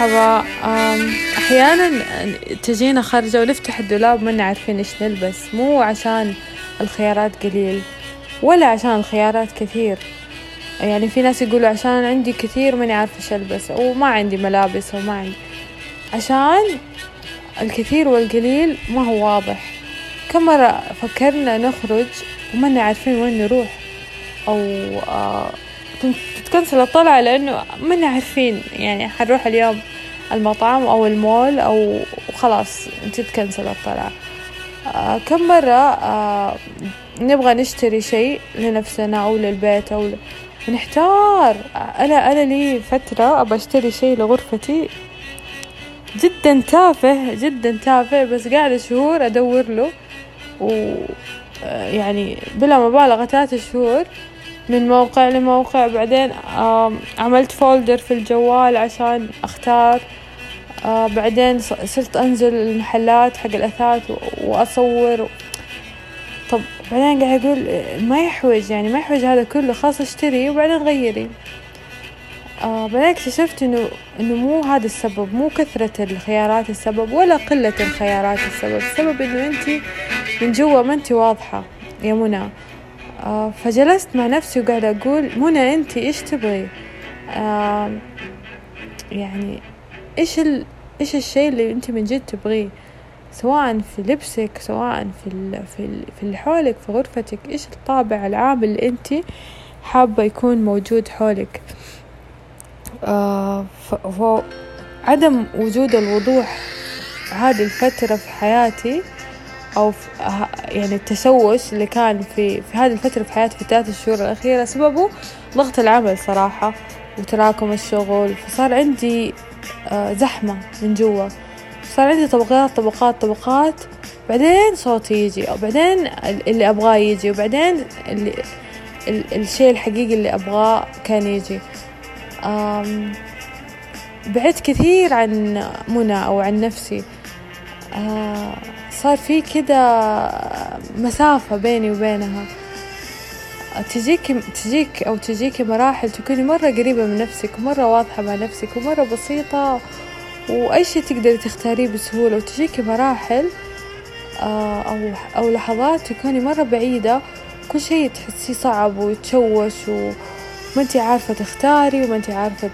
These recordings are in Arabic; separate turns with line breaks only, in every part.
مرحبا أحيانا تجينا خارجة ونفتح الدولاب ما عارفين إيش نلبس. مو عشان الخيارات قليل ولا عشان الخيارات كثير. يعني في ناس يقولوا عشان عندي كثير ماني عارفة إيش ألبس أو ما عندي ملابس أو ما عندي. عشان الكثير والقليل ما هو واضح. كم مرة فكرنا نخرج وما عارفين وين نروح أو آه تتكنسل الطلعة لأنه ما عارفين يعني حنروح اليوم المطعم أو المول أو خلاص تتكنسل الطلعة. آه كم مرة آه نبغى نشتري شيء لنفسنا أو للبيت أو ونحتار أنا أنا لي فترة أبى أشتري شيء لغرفتي جدا تافه جدا تافه بس قاعدة شهور أدور له. و يعني بلا مبالغة ثلاثة شهور من موقع لموقع. بعدين عملت فولدر في الجوال عشان أختار. بعدين صرت أنزل المحلات حق الأثاث وأصور. طب بعدين قاعد أقول ما يحوج يعني ما يحوج هذا كله. خلاص أشتري وبعدين غيري. آه بعدين اكتشفت إنه إنه مو هذا السبب. مو كثرة الخيارات السبب ولا قلة الخيارات السبب. السبب إنه انت من جوا ما انت واضحة يا منى. آه فجلست مع نفسي وقاعدة أقول منى أنت إيش تبغي؟ يعني إيش ال... إيش الشيء اللي أنت من جد تبغيه؟ سواء في لبسك سواء في ال... في ال... في اللي حولك في غرفتك إيش الطابع العام اللي أنت حابة يكون موجود حولك؟ آه ف... ف... عدم وجود الوضوح هذه الفترة في حياتي أو يعني التشوش اللي كان في في هذه الفترة في حياتي في الثلاث الشهور الأخيرة سببه ضغط العمل صراحة وتراكم الشغل فصار عندي زحمة من جوا. صار عندي طبقات طبقات طبقات بعدين صوتي يجي أو بعدين اللي أبغاه يجي وبعدين اللي الشيء الحقيقي اللي أبغاه كان يجي. بعدت كثير عن منى أو عن نفسي. صار في كده مسافة بيني وبينها. تجيك تجيك أو تجيك مراحل تكوني مرة قريبة من نفسك ومرة واضحة مع نفسك ومرة بسيطة وأي شي تقدري تختاريه بسهولة. وتجيك مراحل أو أو لحظات تكوني مرة بعيدة كل شي تحسيه صعب ويتشوش وما أنتي عارفة تختاري وما أنتي عارفة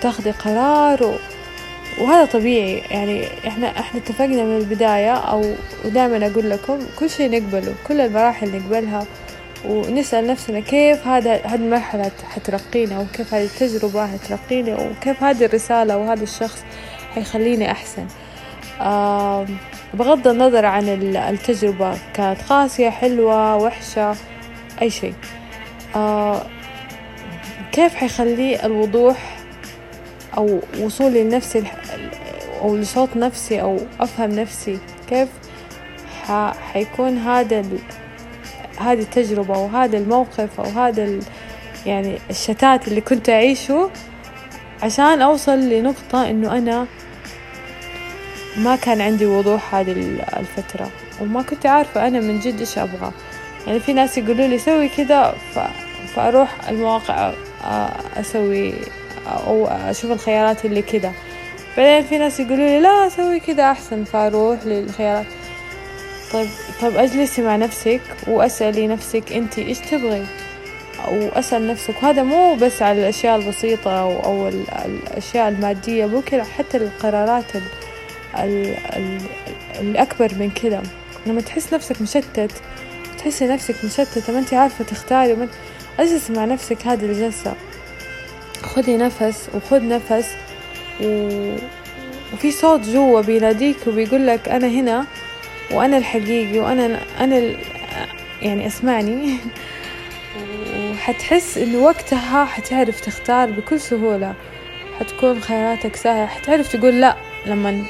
تاخدي قرار و... وهذا طبيعي. يعني إحنا إحنا اتفقنا من البداية أو ودائما أقول لكم كل شيء نقبله كل المراحل نقبلها ونسأل نفسنا كيف هذا هذه المرحلة حترقينا وكيف هذه التجربة حترقينا وكيف هذه الرسالة وهذا الشخص حيخليني أحسن. آه بغض النظر عن التجربة كانت قاسية حلوة وحشة أي شيء. آه كيف حيخلي الوضوح أو وصولي لنفسي أو لصوت نفسي أو أفهم نفسي كيف حيكون هذا ال... هذه التجربة وهذا الموقف أو هذا ال... يعني الشتات اللي كنت أعيشه عشان أوصل لنقطة إنه أنا ما كان عندي وضوح هذه الفترة. وما كنت عارفة أنا من جد إيش أبغى. يعني في ناس يقولوا لي سوي كذا ف... فأروح المواقع أسوي أو أشوف الخيارات اللي كده. بعدين في ناس يقولوا لي لا سوي كده أحسن فأروح للخيارات. طيب طيب أجلسي مع نفسك وأسألي نفسك أنت إيش تبغي؟ أو أسأل نفسك. وهذا مو بس على الأشياء البسيطة أو, أو الأشياء المادية ممكن حتى القرارات ال ال ال الأكبر من كده. لما تحس نفسك مشتت تحسي نفسك مشتتة ما أنت عارفة تختاري وما أجلسي مع نفسك هذه الجلسة. خذي نفس وخذ نفس و... وفي صوت جوا بيناديك وبيقول لك أنا هنا وأنا الحقيقي وأنا أنا ال... يعني اسمعني. وحتحس إنه وقتها حتعرف تختار بكل سهولة. حتكون خياراتك سهلة. حتعرف تقول لا لما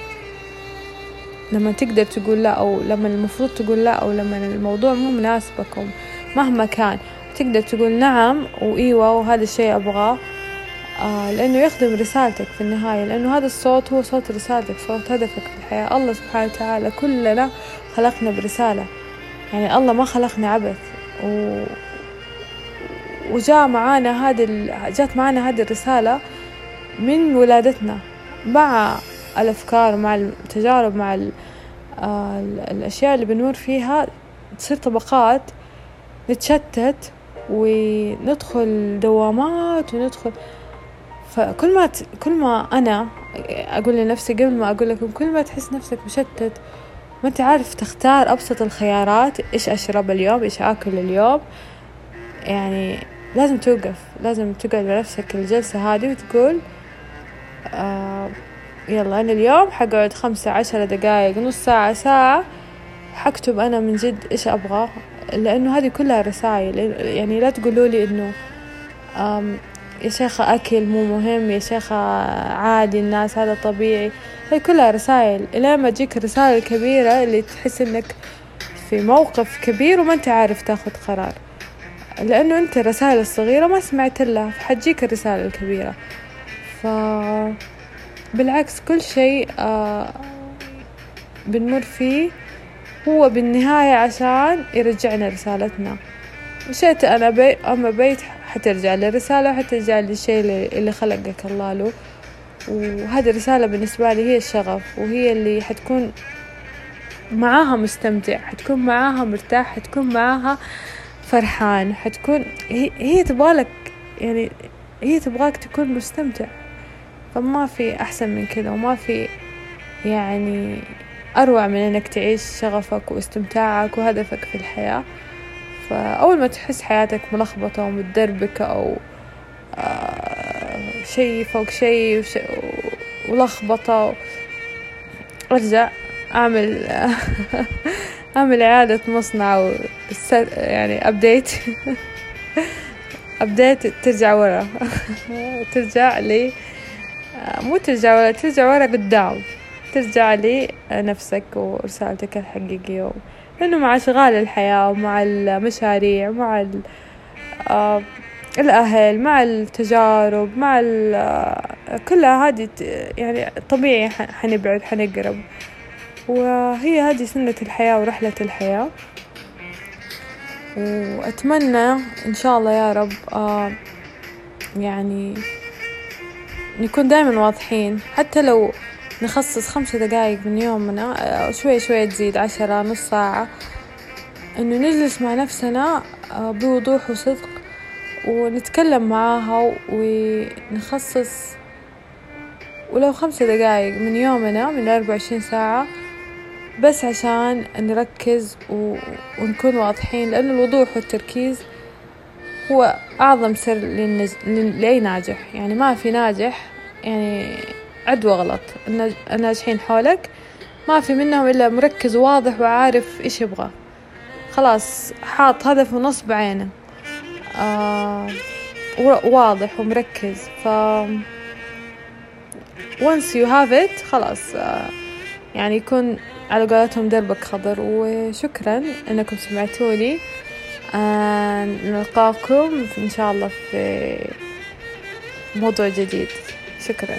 لما تقدر تقول لا أو لما المفروض تقول لا أو لما الموضوع مو مناسبكم مهما كان. تقدر تقول نعم وإيوة وهذا الشيء أبغاه. لأنه يخدم رسالتك في النهاية لأنه هذا الصوت هو صوت رسالتك صوت هدفك في الحياة. الله سبحانه وتعالى كلنا خلقنا برسالة. يعني الله ما خلقنا عبث. و... وجاء معانا هذه ال... جات معانا هذه الرسالة من ولادتنا مع الأفكار مع التجارب مع آه، الأشياء اللي بنمر فيها. تصير طبقات نتشتت وندخل دوامات وندخل فكل ما ت... كل ما أنا أقول لنفسي قبل ما أقول لكم كل ما تحس نفسك مشتت ما أنت عارف تختار أبسط الخيارات إيش أشرب اليوم إيش آكل اليوم. يعني لازم توقف لازم تقعد مع نفسك الجلسة هذه وتقول آه يلا أنا اليوم حقعد خمسة عشرة دقايق نص ساعة ساعة حكتب أنا من جد إيش أبغى. لأنه هذه كلها رسائل يعني لا تقولوا لي إنه يا شيخة أكل مو مهم يا شيخة عادي الناس هذا طبيعي. هاي كلها رسائل. إلى ما تجيك الرسالة الكبيرة اللي تحس إنك في موقف كبير وما أنت عارف تاخد قرار. لأنه أنت الرسائل الصغيرة ما سمعت لها فحتجيك الرسالة الكبيرة. ف بالعكس كل شيء آه بنمر فيه. هو بالنهاية عشان يرجعنا رسالتنا. مشيت أنا بي أما بيت حترجع للرسالة وحترجع للشيء اللي خلقك الله له. وهذه الرسالة بالنسبة لي هي الشغف وهي اللي حتكون معاها مستمتع حتكون معاها مرتاح حتكون معاها فرحان حتكون هي, هي تبغالك يعني هي تبغاك تكون مستمتع. فما في أحسن من كذا وما في يعني أروع من إنك تعيش شغفك واستمتاعك وهدفك في الحياة. فأول ما تحس حياتك ملخبطة ومتدربكة أو آه شي فوق شي ولخبطة أرجع أعمل أعمل إعادة مصنع يعني أبديت أبديت ترجع ورا. ترجع لي مو ترجع ورا ترجع ورا قدام ترجع لي نفسك ورسالتك الحقيقية لأنه مع أشغال الحياة ومع المشاريع مع آه، الأهل مع التجارب مع كلها هذه يعني طبيعي حنبعد حنقرب. وهي هذه سنة الحياة ورحلة الحياة. وأتمنى إن شاء الله يا رب آه يعني نكون دائما واضحين. حتى لو نخصص خمسة دقايق من يومنا شوي شوي تزيد عشرة نص ساعة. إنه نجلس مع نفسنا آه، بوضوح وصدق ونتكلم معاها ونخصص. ولو خمسة دقايق من يومنا من أربعة وعشرين ساعة بس عشان نركز ونكون واضحين لأن الوضوح والتركيز هو أعظم سر للنج... لأي ناجح يعني ما في ناجح يعني عد وغلط الناجحين حولك ما في منهم إلا مركز وواضح وعارف إيش يبغى. خلاص حاط هدف ونصب عينه آه واضح ومركز. ف once you have it خلاص آه يعني يكون على قولتهم دربك خضر. وشكرا إنكم سمعتوني. آه نلقاكم إن شاء الله في موضوع جديد. شكرا.